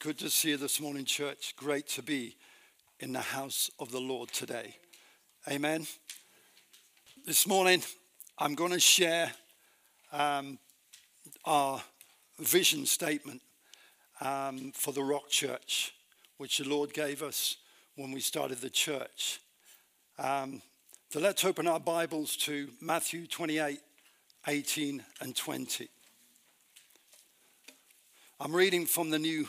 Good to see you this morning, church. Great to be in the house of the Lord today. Amen. This morning, I'm going to share um, our vision statement um, for the Rock Church, which the Lord gave us when we started the church. Um, so let's open our Bibles to Matthew 28 18 and 20. I'm reading from the New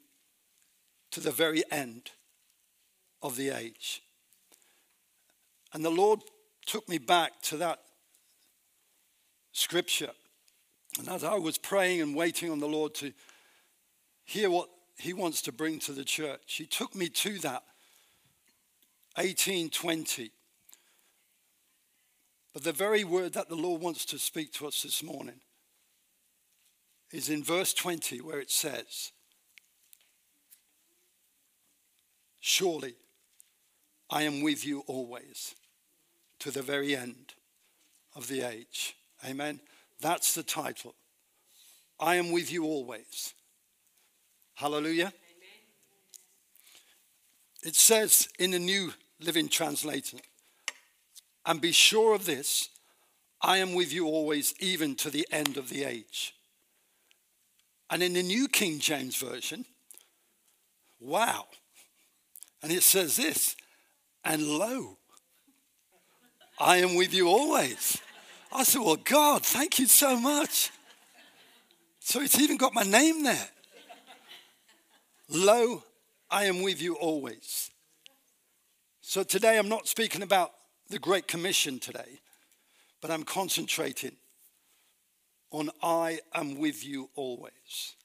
to the very end of the age. And the Lord took me back to that scripture. And as I was praying and waiting on the Lord to hear what He wants to bring to the church, He took me to that 1820. But the very word that the Lord wants to speak to us this morning is in verse 20, where it says, Surely I am with you always to the very end of the age. Amen. That's the title. I am with you always. Hallelujah. Amen. It says in the New Living Translation, and be sure of this I am with you always, even to the end of the age. And in the New King James Version, wow, and it says this, and lo, I am with you always. I said, Well, God, thank you so much. So it's even got my name there. Lo, I am with you always. So today I'm not speaking about the Great Commission today, but I'm concentrating on I am with you always.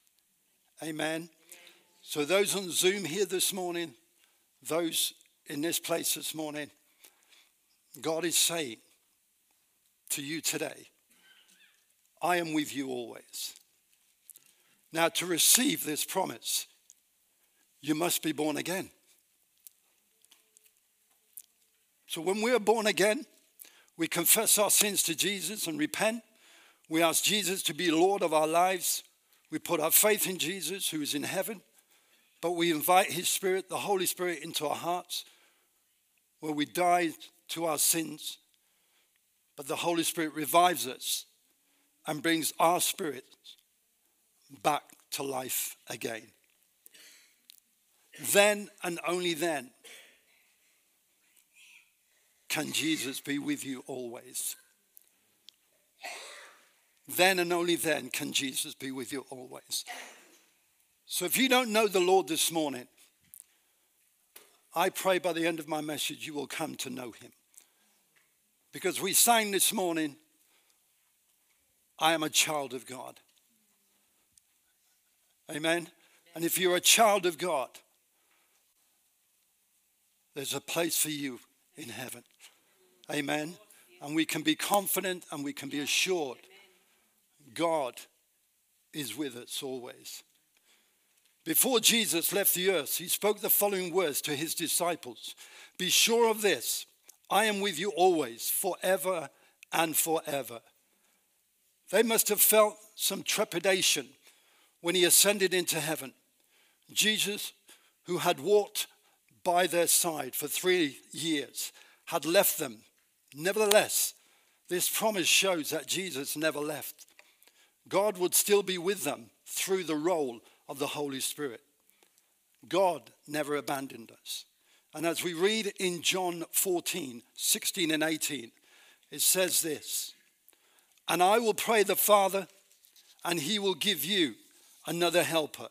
Amen. So those on Zoom here this morning, those in this place this morning, God is saying to you today, I am with you always. Now, to receive this promise, you must be born again. So, when we are born again, we confess our sins to Jesus and repent. We ask Jesus to be Lord of our lives. We put our faith in Jesus, who is in heaven. But we invite His Spirit, the Holy Spirit, into our hearts where we die to our sins. But the Holy Spirit revives us and brings our spirit back to life again. Then and only then can Jesus be with you always. Then and only then can Jesus be with you always. So if you don't know the Lord this morning, I pray by the end of my message you will come to know him. Because we sang this morning, I am a child of God. Amen. And if you're a child of God, there's a place for you in heaven. Amen. And we can be confident and we can be assured God is with us always. Before Jesus left the earth, he spoke the following words to his disciples Be sure of this, I am with you always, forever and forever. They must have felt some trepidation when he ascended into heaven. Jesus, who had walked by their side for three years, had left them. Nevertheless, this promise shows that Jesus never left. God would still be with them through the role of the Holy Spirit. God never abandoned us. And as we read in John 14, 16 and 18, it says this And I will pray the Father, and he will give you another helper,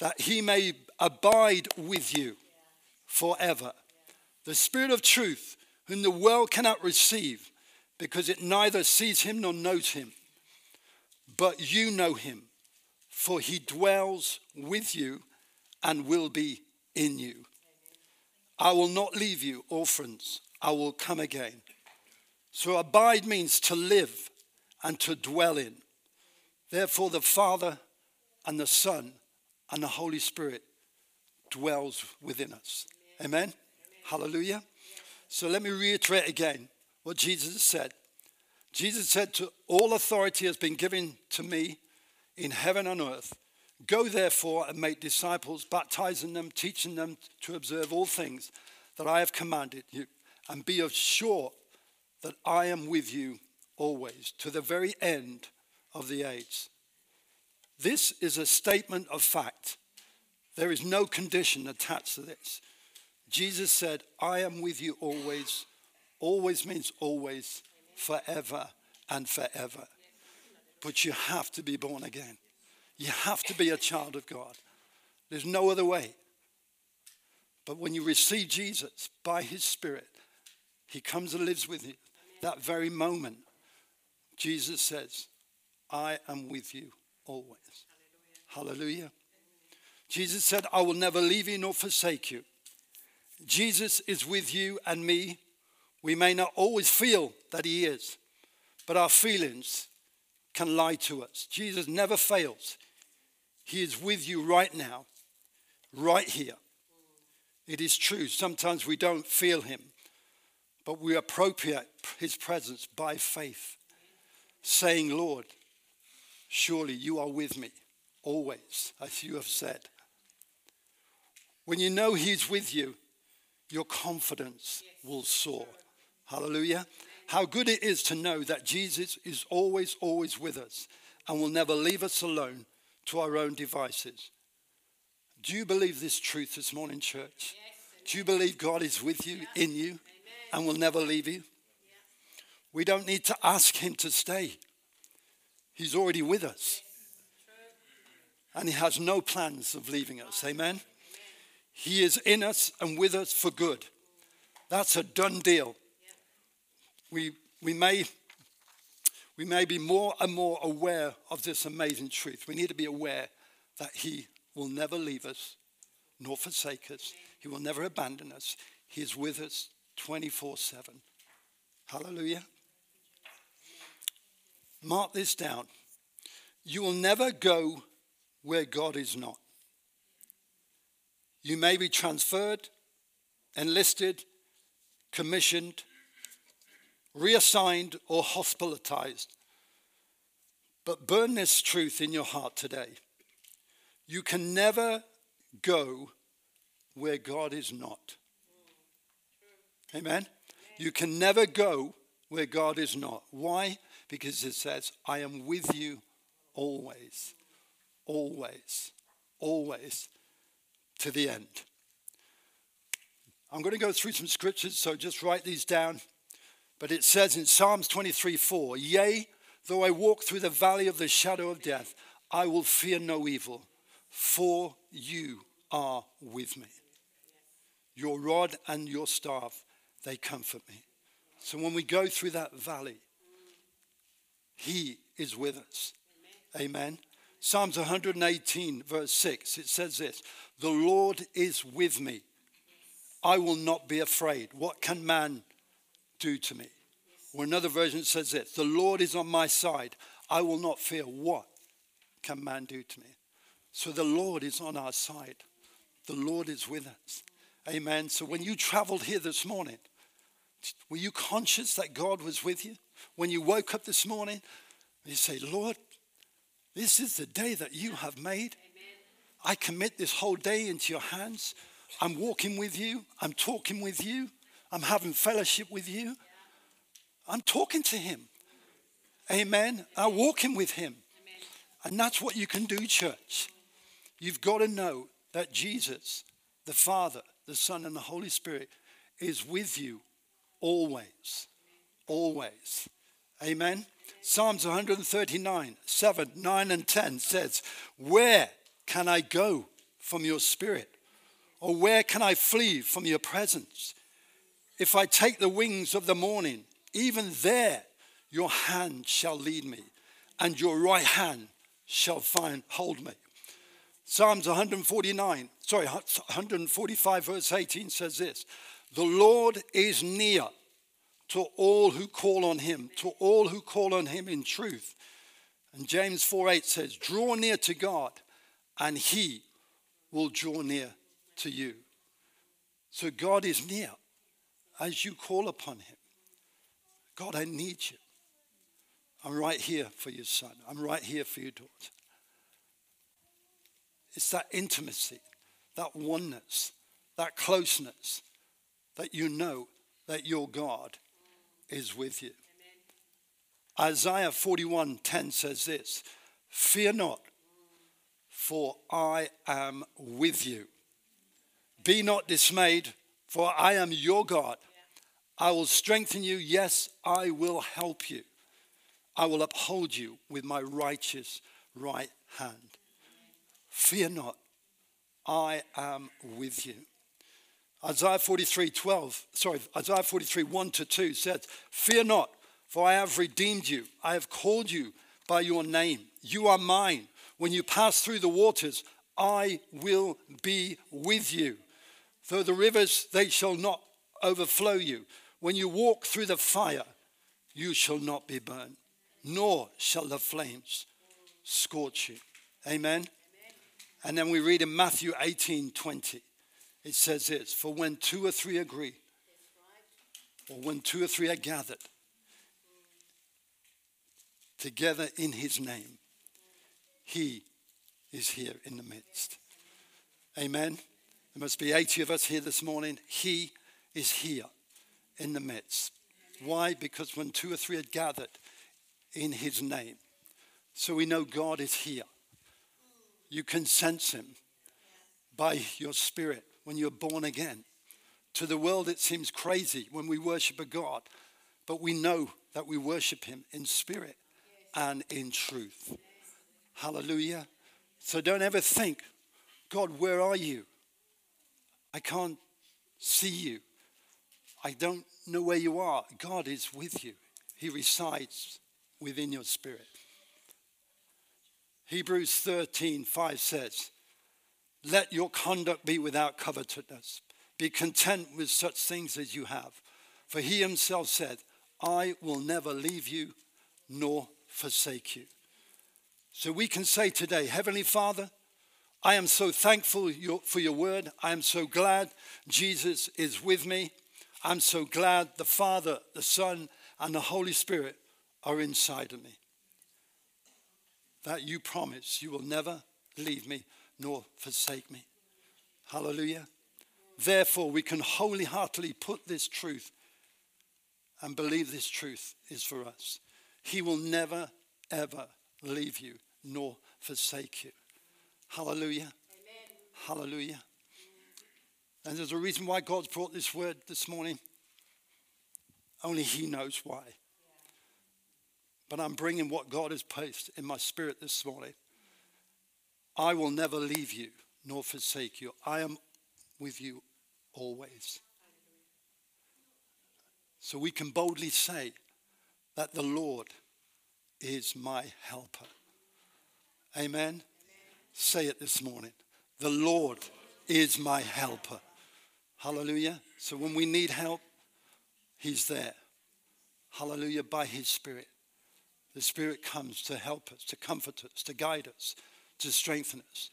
that he may abide with you forever. The Spirit of truth, whom the world cannot receive, because it neither sees him nor knows him. But you know him for he dwells with you and will be in you. I will not leave you orphans, I will come again. So abide means to live and to dwell in. Therefore, the Father and the Son and the Holy Spirit dwells within us. Amen? Amen? Hallelujah. So let me reiterate again what Jesus said. Jesus said to all authority has been given to me in heaven and earth. Go therefore and make disciples, baptizing them, teaching them to observe all things that I have commanded you, and be assured that I am with you always to the very end of the age. This is a statement of fact. There is no condition attached to this. Jesus said, I am with you always. Always means always, forever and forever. But you have to be born again. You have to be a child of God. There's no other way. But when you receive Jesus by his Spirit, he comes and lives with you. That very moment, Jesus says, I am with you always. Hallelujah. Hallelujah. Jesus said, I will never leave you nor forsake you. Jesus is with you and me. We may not always feel that he is, but our feelings can lie to us. Jesus never fails. He is with you right now, right here. It is true. Sometimes we don't feel him, but we appropriate his presence by faith, saying, Lord, surely you are with me always, as you have said. When you know he's with you, your confidence will soar. Hallelujah. How good it is to know that Jesus is always, always with us and will never leave us alone to our own devices. Do you believe this truth this morning, church? Yes, Do you believe God is with you, yeah. in you, Amen. and will never leave you? Yeah. We don't need to ask Him to stay, He's already with us. Yes. And He has no plans of leaving us. Amen? Amen? He is in us and with us for good. That's a done deal. We, we may we may be more and more aware of this amazing truth. We need to be aware that He will never leave us nor forsake us, He will never abandon us. He is with us 24 7. Hallelujah. Mark this down. You will never go where God is not. You may be transferred, enlisted, commissioned, reassigned, or hospitalized. But burn this truth in your heart today. You can never go where God is not. Amen? You can never go where God is not. Why? Because it says, I am with you always, always, always to the end. I'm going to go through some scriptures, so just write these down. But it says in Psalms 23 4, Yea, though I walk through the valley of the shadow of death, I will fear no evil, for you are with me. Your rod and your staff, they comfort me. So when we go through that valley, He is with us. Amen. Amen. Psalms 118, verse 6, it says this The Lord is with me. I will not be afraid. What can man do to me. Or another version says this The Lord is on my side. I will not fear. What can man do to me? So the Lord is on our side. The Lord is with us. Amen. So when you traveled here this morning, were you conscious that God was with you? When you woke up this morning, you say, Lord, this is the day that you have made. I commit this whole day into your hands. I'm walking with you. I'm talking with you. I'm having fellowship with you. I'm talking to him. Amen. I'm walking with him. And that's what you can do, church. You've got to know that Jesus, the Father, the Son, and the Holy Spirit is with you always. Always. Amen. Psalms 139, 7, 9, and 10 says, Where can I go from your spirit? Or where can I flee from your presence? If I take the wings of the morning, even there your hand shall lead me, and your right hand shall find hold me. Psalms 149, sorry, 145, verse 18 says this The Lord is near to all who call on him, to all who call on him in truth. And James 4 8 says, Draw near to God, and he will draw near to you. So God is near as you call upon him. God, I need you. I'm right here for you, son. I'm right here for you, daughter. It's that intimacy, that oneness, that closeness that you know that your God is with you. Amen. Isaiah 41:10 says this, "Fear not, for I am with you. Be not dismayed, for I am your God. I will strengthen you. Yes, I will help you. I will uphold you with my righteous right hand. Fear not, I am with you. Isaiah 43, 12, sorry, Isaiah 43, 1 to 2 says, Fear not, for I have redeemed you. I have called you by your name. You are mine. When you pass through the waters, I will be with you. Though the rivers, they shall not overflow you. When you walk through the fire, you shall not be burned, nor shall the flames scorch you. Amen. And then we read in Matthew 18 20, it says this For when two or three agree, or when two or three are gathered together in his name, he is here in the midst. Amen. There must be 80 of us here this morning. He is here in the midst. Why? Because when two or three are gathered in his name, so we know God is here. You can sense Him by your spirit when you're born again. To the world, it seems crazy when we worship a God, but we know that we worship Him in spirit and in truth. Hallelujah. So don't ever think, God, where are you? I can't see you. I don't know where you are. God is with you, He resides within your spirit. Hebrews 13, 5 says, Let your conduct be without covetousness. Be content with such things as you have. For he himself said, I will never leave you nor forsake you. So we can say today, Heavenly Father, I am so thankful for your word. I am so glad Jesus is with me. I'm so glad the Father, the Son, and the Holy Spirit are inside of me that you promise you will never leave me nor forsake me. Hallelujah. Therefore, we can wholly heartedly put this truth and believe this truth is for us. He will never, ever leave you nor forsake you. Hallelujah. Amen. Hallelujah. And there's a reason why God's brought this word this morning. Only He knows why. But I'm bringing what God has placed in my spirit this morning. I will never leave you nor forsake you. I am with you always. So we can boldly say that the Lord is my helper. Amen? Amen? Say it this morning. The Lord is my helper. Hallelujah. So when we need help, He's there. Hallelujah. By His Spirit. The Spirit comes to help us, to comfort us, to guide us, to strengthen us.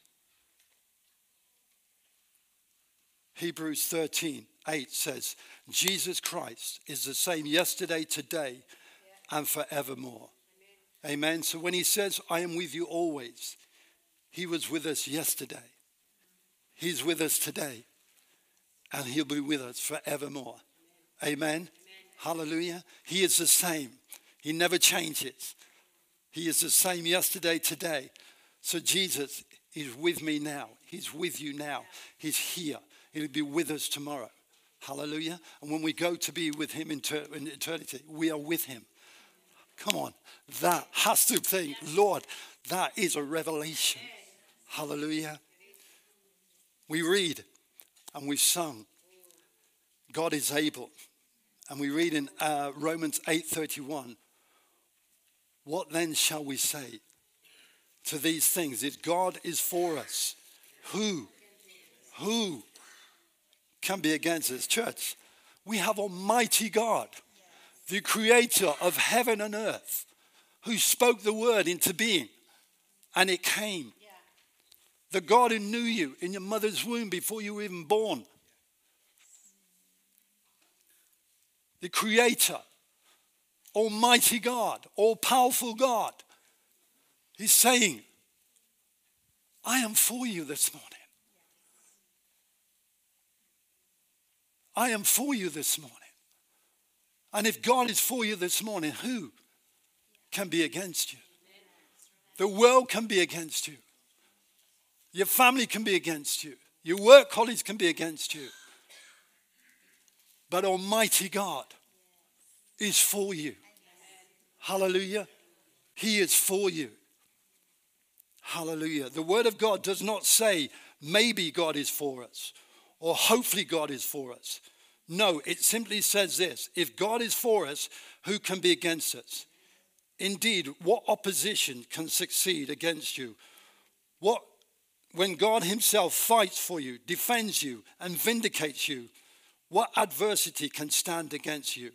Hebrews 13, 8 says, Jesus Christ is the same yesterday, today, and forevermore. Amen. Amen. So when he says, I am with you always, he was with us yesterday. He's with us today, and he'll be with us forevermore. Amen. Amen. Hallelujah. He is the same. He never changes. He is the same yesterday, today. So Jesus is with me now. He's with you now. He's here. He'll be with us tomorrow. Hallelujah. And when we go to be with him in, ter- in eternity, we are with him. Come on. That has to think, Lord, that is a revelation. Hallelujah. We read and we've sung, God is able. And we read in uh, Romans 8:31, what then shall we say to these things. If God is for us, who, who can be against us? Church, we have Almighty God, the creator of heaven and earth, who spoke the word into being and it came. The God who knew you in your mother's womb before you were even born. The creator, Almighty God, all powerful God. He's saying, I am for you this morning. I am for you this morning. And if God is for you this morning, who can be against you? The world can be against you. Your family can be against you. Your work colleagues can be against you. But Almighty God is for you. Hallelujah. He is for you. Hallelujah. The Word of God does not say maybe God is for us or hopefully God is for us. No, it simply says this if God is for us, who can be against us? Indeed, what opposition can succeed against you? What, when God Himself fights for you, defends you, and vindicates you, what adversity can stand against you?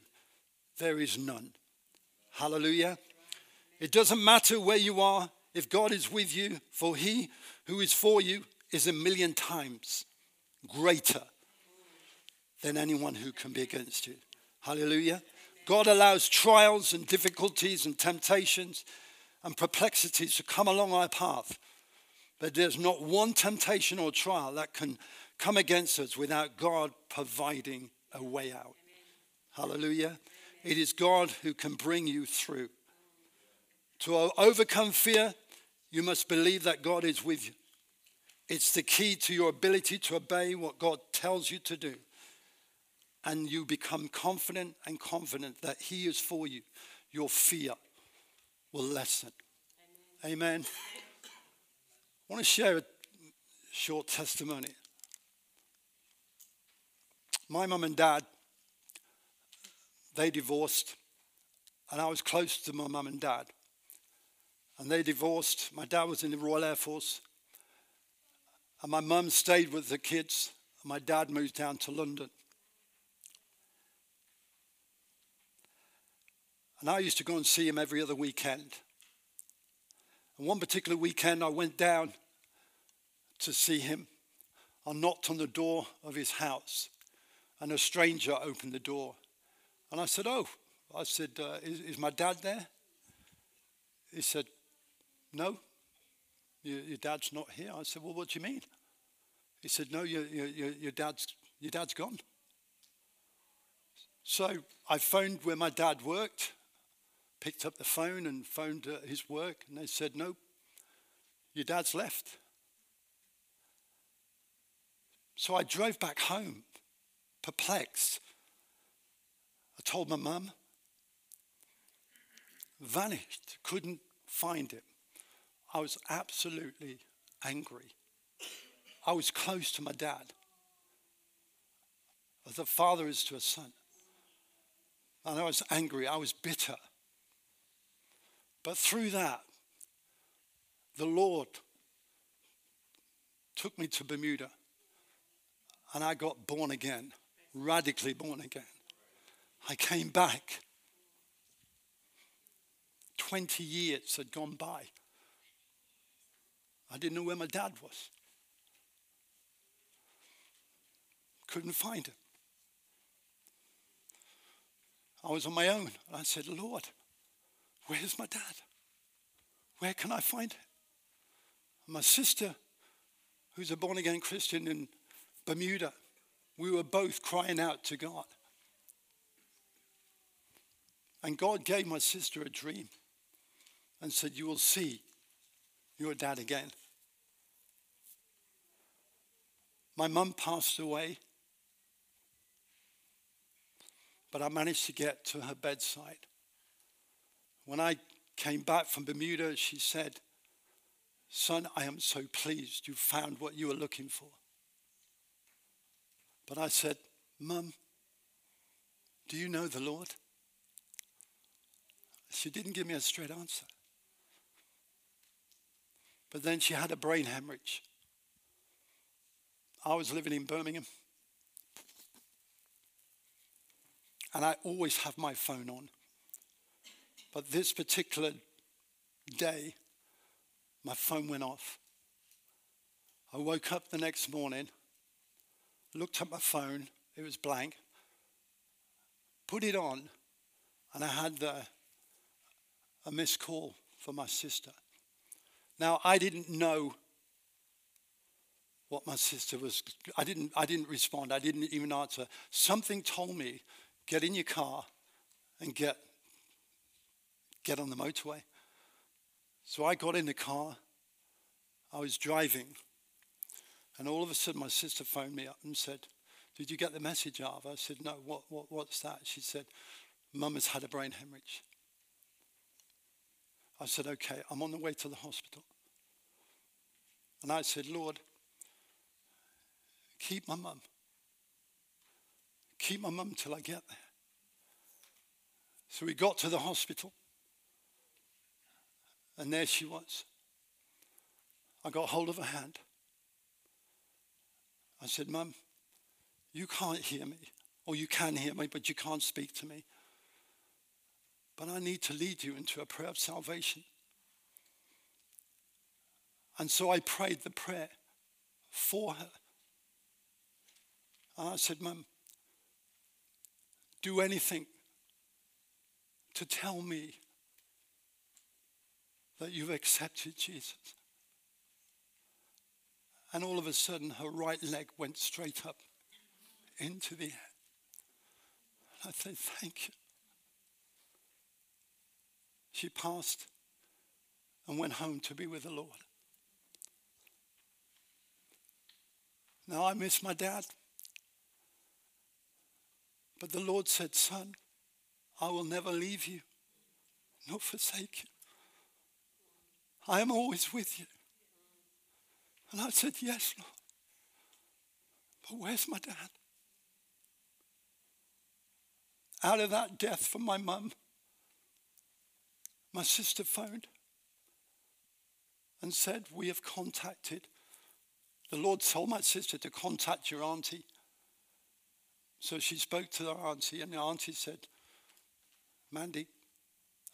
There is none. Hallelujah. It doesn't matter where you are, if God is with you, for He who is for you is a million times greater than anyone who can be against you. Hallelujah. God allows trials and difficulties and temptations and perplexities to come along our path. But there's not one temptation or trial that can come against us without God providing a way out. Amen. Hallelujah. Amen. It is God who can bring you through. To overcome fear, you must believe that God is with you. It's the key to your ability to obey what God tells you to do and you become confident and confident that He is for you, your fear will lessen. Amen. Amen. I want to share a short testimony. My mum and dad, they divorced, and I was close to my mum and dad. And they divorced. My dad was in the Royal Air Force, and my mum stayed with the kids. And my dad moved down to London. And I used to go and see him every other weekend. And one particular weekend, I went down to see him. I knocked on the door of his house, and a stranger opened the door. And I said, Oh, I said, uh, is, is, my dad there? He said, No, your, your, dad's not here. I said, Well, what do you mean? He said, No, your, your, your, dad's, your dad's gone. So I phoned where my dad worked picked up the phone and phoned uh, his work, and they said, No, your dad's left. So I drove back home, perplexed. I told my mum, vanished, couldn't find him. I was absolutely angry. I was close to my dad, as a father is to a son. And I was angry, I was bitter. But through that, the Lord took me to Bermuda and I got born again, radically born again. I came back. 20 years had gone by. I didn't know where my dad was. Couldn't find him. I was on my own. And I said, Lord, Where's my dad? Where can I find him? My sister, who's a born again Christian in Bermuda, we were both crying out to God. And God gave my sister a dream and said, You will see your dad again. My mum passed away, but I managed to get to her bedside. When I came back from Bermuda, she said, Son, I am so pleased you found what you were looking for. But I said, Mum, do you know the Lord? She didn't give me a straight answer. But then she had a brain hemorrhage. I was living in Birmingham. And I always have my phone on. But this particular day, my phone went off. I woke up the next morning, looked at my phone, it was blank, put it on, and I had the, a missed call for my sister. Now, I didn't know what my sister was. I didn't, I didn't respond. I didn't even answer. Something told me, get in your car and get, get on the motorway. So I got in the car. I was driving. And all of a sudden, my sister phoned me up and said, Did you get the message, Arv? I said, No, what, what, what's that? She said, Mum has had a brain hemorrhage. I said, Okay, I'm on the way to the hospital. And I said, Lord, keep my mum. Keep my mum till I get there. So we got to the hospital. And there she was. I got hold of her hand. I said, Mum, you can't hear me, or you can hear me, but you can't speak to me. But I need to lead you into a prayer of salvation. And so I prayed the prayer for her. And I said, Mum, do anything to tell me that you've accepted Jesus. And all of a sudden, her right leg went straight up into the air. I said, Thank you. She passed and went home to be with the Lord. Now I miss my dad. But the Lord said, Son, I will never leave you nor forsake you. I am always with you. And I said, Yes, Lord. But where's my dad? Out of that death from my mum, my sister phoned and said, We have contacted. The Lord told my sister to contact your auntie. So she spoke to the auntie, and the auntie said, Mandy,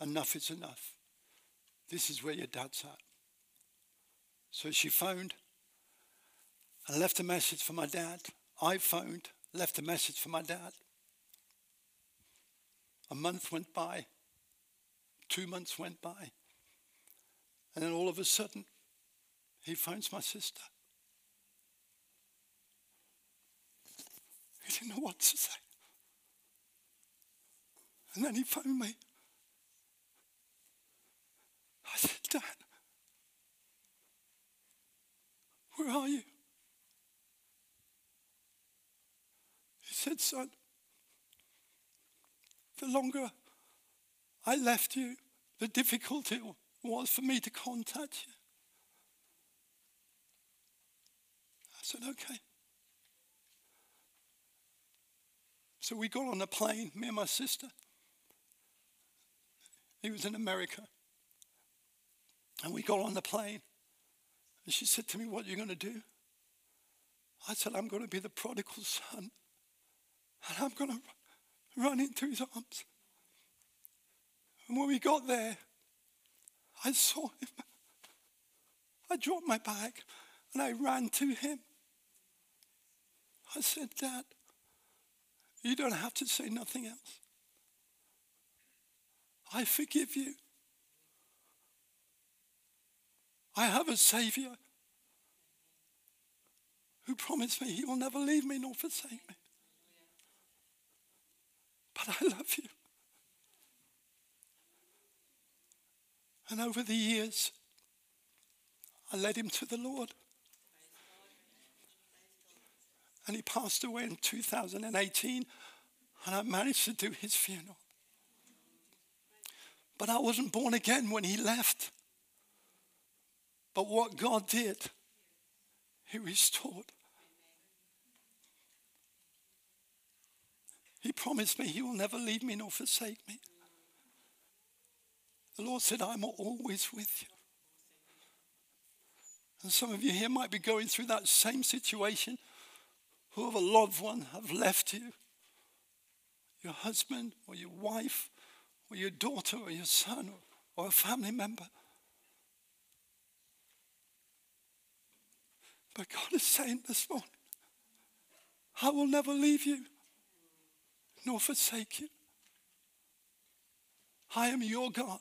enough is enough. This is where your dad's at. So she phoned and left a message for my dad. I phoned, left a message for my dad. A month went by, two months went by, and then all of a sudden, he phones my sister. He didn't know what to say. And then he phoned me. I said, Dad, where are you? Said, Son, the longer I left you, the difficulty it was for me to contact you. I said, okay. So we got on a plane, me and my sister. He was in America. And we got on the plane. And she said to me, What are you going to do? I said, I'm going to be the prodigal son. And I'm going to run into his arms. And when we got there, I saw him. I dropped my bag and I ran to him. I said, Dad, you don't have to say nothing else. I forgive you. I have a Savior who promised me he will never leave me nor forsake me. But I love you. And over the years, I led him to the Lord. And he passed away in 2018, and I managed to do his funeral. But I wasn't born again when he left. But what God did, he restored. He promised me he will never leave me nor forsake me. The Lord said, I'm always with you. And some of you here might be going through that same situation. Who of a loved one have left you? Your husband or your wife or your daughter or your son or a family member. But God is saying this morning, I will never leave you nor forsake you. I am your God.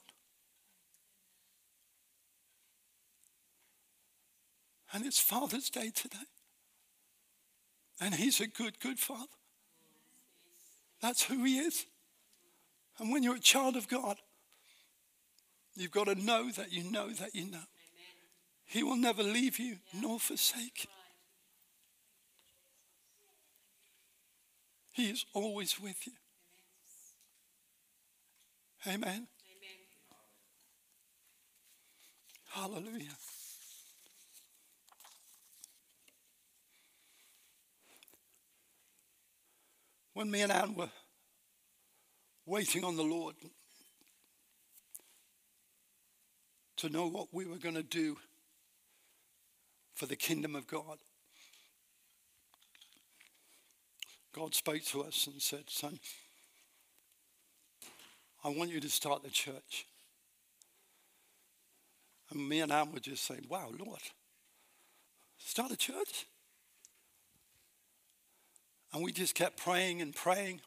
And it's Father's Day today. And He's a good, good Father. That's who He is. And when you're a child of God, you've got to know that you know that you know. He will never leave you nor forsake you. He is always with you. Amen. Amen. Hallelujah. When me and Anne were waiting on the Lord to know what we were going to do for the kingdom of God, God spoke to us and said, Son, I want you to start the church. And me and Anne were just saying, Wow, Lord, start a church? And we just kept praying and praying,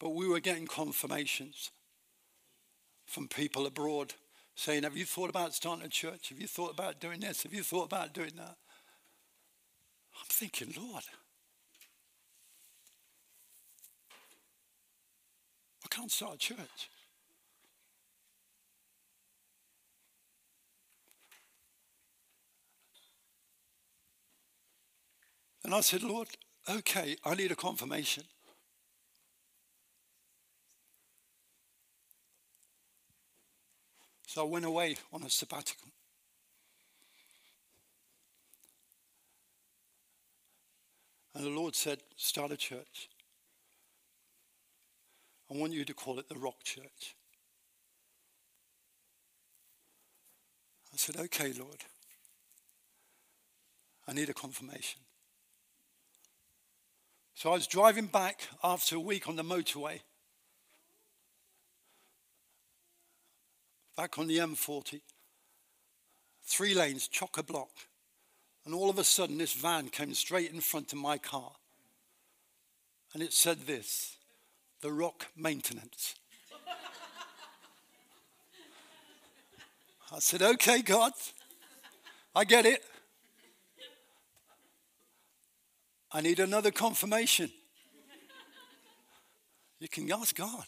but we were getting confirmations from people abroad saying, Have you thought about starting a church? Have you thought about doing this? Have you thought about doing that? I'm thinking, Lord, I can't start a church. And I said, Lord, okay, I need a confirmation. So I went away on a sabbatical. And the Lord said, Start a church. I want you to call it the Rock Church. I said, Okay, Lord. I need a confirmation. So I was driving back after a week on the motorway, back on the M40, three lanes, chock a block. And all of a sudden, this van came straight in front of my car. And it said this the rock maintenance. I said, okay, God, I get it. I need another confirmation. You can ask God.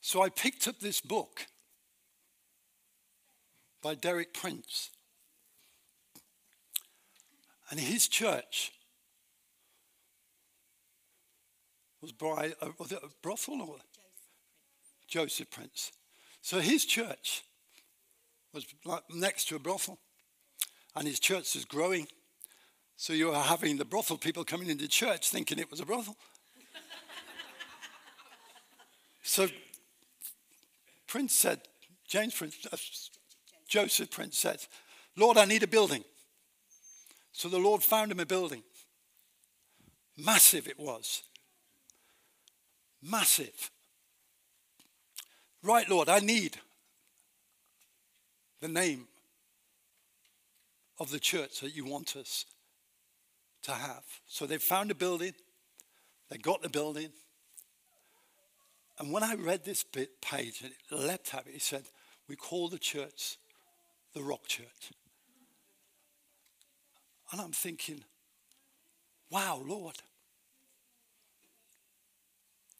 So I picked up this book by Derek Prince. And his church was by, uh, was it a brothel or? Joseph Prince. So his church was like next to a brothel, and his church was growing. So you were having the brothel people coming into church thinking it was a brothel. so Prince said, James Prince, uh, Joseph Prince said, Lord, I need a building. So the Lord found him a building. Massive it was. Massive. Right, Lord, I need the name of the church that you want us to have. So they found a building, they got the building. And when I read this bit page, and it leapt at me, he said, We call the church the Rock Church. And I'm thinking, wow, Lord,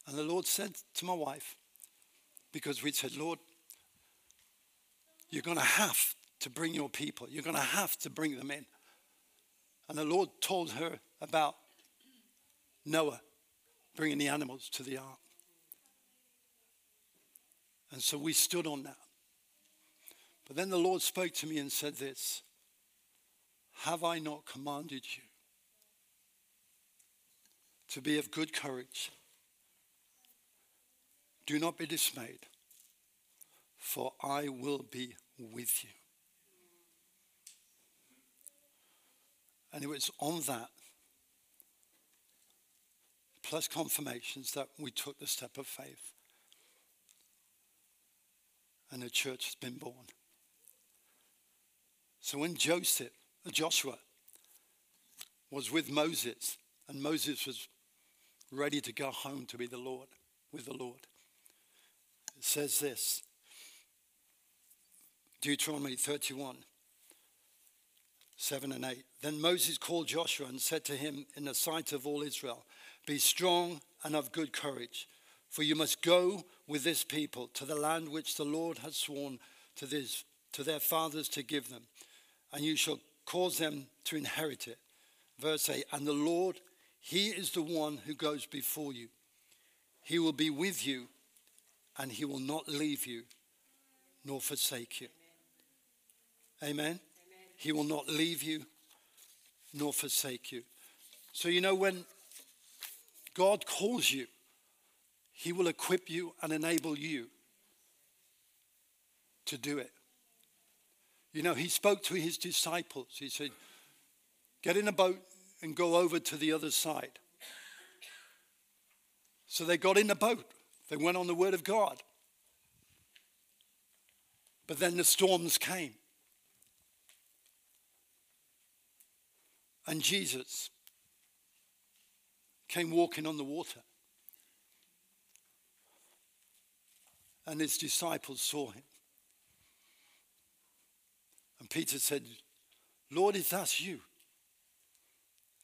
and the Lord said to my wife, because we'd said, Lord, you're going to have to bring your people, you're going to have to bring them in. And the Lord told her about Noah bringing the animals to the ark. And so we stood on that. But then the Lord spoke to me and said this Have I not commanded you to be of good courage? Do not be dismayed, for I will be with you. And it was on that, plus confirmations, that we took the step of faith. And the church has been born. So when Joseph, uh, Joshua, was with Moses, and Moses was ready to go home to be the Lord, with the Lord, it says this Deuteronomy 31. 7 and 8. Then Moses called Joshua and said to him in the sight of all Israel, Be strong and of good courage, for you must go with this people to the land which the Lord has sworn to, this, to their fathers to give them, and you shall cause them to inherit it. Verse 8 And the Lord, He is the one who goes before you. He will be with you, and He will not leave you nor forsake you. Amen. He will not leave you nor forsake you. So, you know, when God calls you, He will equip you and enable you to do it. You know, He spoke to His disciples. He said, Get in a boat and go over to the other side. So they got in the boat, they went on the word of God. But then the storms came. And Jesus came walking on the water. And his disciples saw him. And Peter said, Lord, if that's you,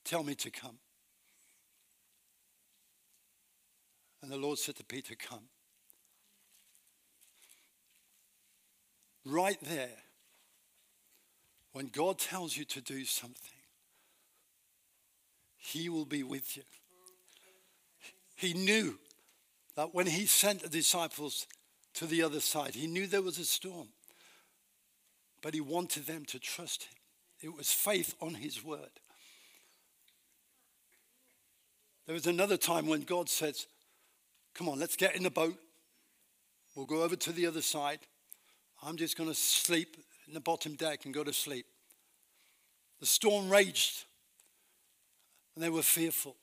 tell me to come. And the Lord said to Peter, Come. Right there, when God tells you to do something, he will be with you. He knew that when he sent the disciples to the other side, he knew there was a storm. But he wanted them to trust him. It was faith on his word. There was another time when God says, Come on, let's get in the boat. We'll go over to the other side. I'm just going to sleep in the bottom deck and go to sleep. The storm raged and they were fearful.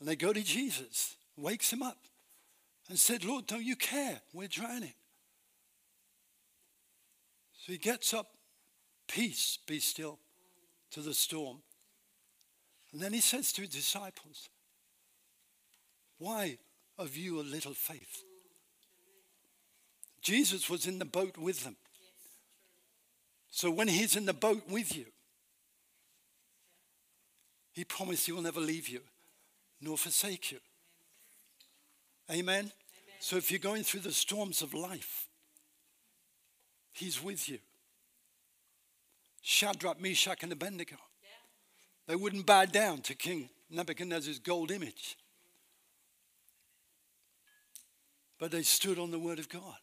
And they go to Jesus, wakes him up, and said, Lord, don't you care? We're drowning. So he gets up, peace, be still, to the storm. And then he says to his disciples, Why have you a little faith? Jesus was in the boat with them. So when he's in the boat with you, he promised He will never leave you nor forsake you. Amen? Amen? So if you're going through the storms of life, He's with you. Shadrach, Meshach, and Abednego. Yeah. They wouldn't bow down to King Nebuchadnezzar's gold image. But they stood on the word of God.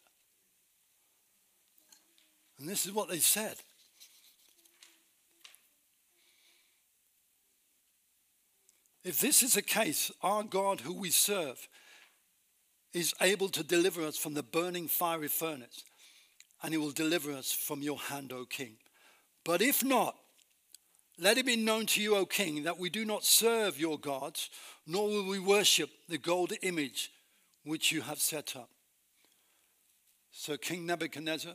And this is what they said If this is the case, our God who we serve is able to deliver us from the burning fiery furnace, and he will deliver us from your hand, O king. But if not, let it be known to you, O king, that we do not serve your gods, nor will we worship the gold image which you have set up. So King Nebuchadnezzar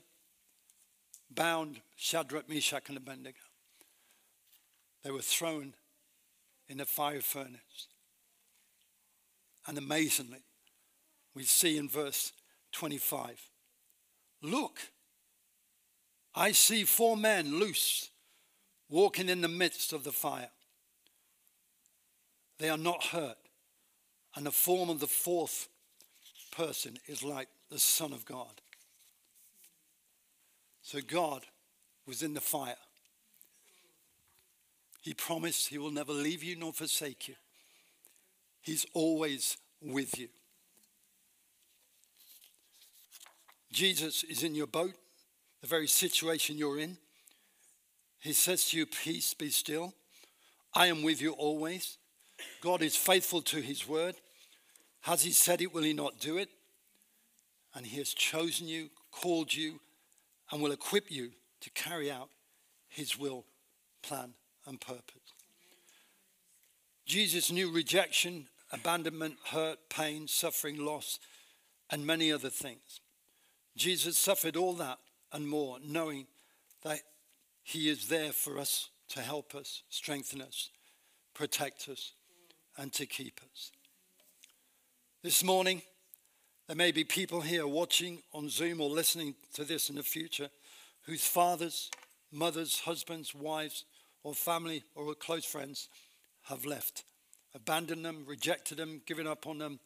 bound Shadrach, Meshach, and Abednego. They were thrown in a fire furnace. And amazingly, we see in verse 25 Look, I see four men loose walking in the midst of the fire. They are not hurt, and the form of the fourth person is like the Son of God. So God was in the fire. He promised He will never leave you nor forsake you. He's always with you. Jesus is in your boat, the very situation you're in. He says to you, Peace, be still. I am with you always. God is faithful to his word. Has he said it, will he not do it? And he has chosen you, called you, and will equip you to carry out his will, plan, and purpose. Jesus knew rejection, abandonment, hurt, pain, suffering, loss, and many other things. Jesus suffered all that and more, knowing that he is there for us to help us, strengthen us, protect us, and to keep us. This morning, there may be people here watching on Zoom or listening to this in the future whose fathers, mothers, husbands, wives, or family or close friends have left, abandoned them, rejected them, given up on them,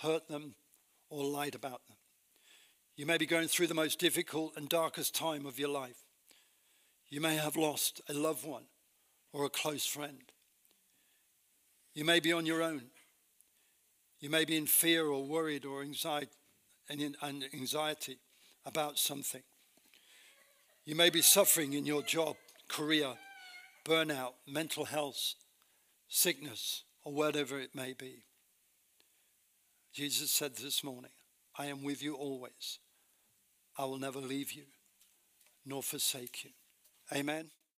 hurt them, or lied about them. You may be going through the most difficult and darkest time of your life. You may have lost a loved one or a close friend. You may be on your own. You may be in fear or worried or anxiety, about something. You may be suffering in your job, career, burnout, mental health, sickness, or whatever it may be. Jesus said this morning, I am with you always. I will never leave you nor forsake you. Amen.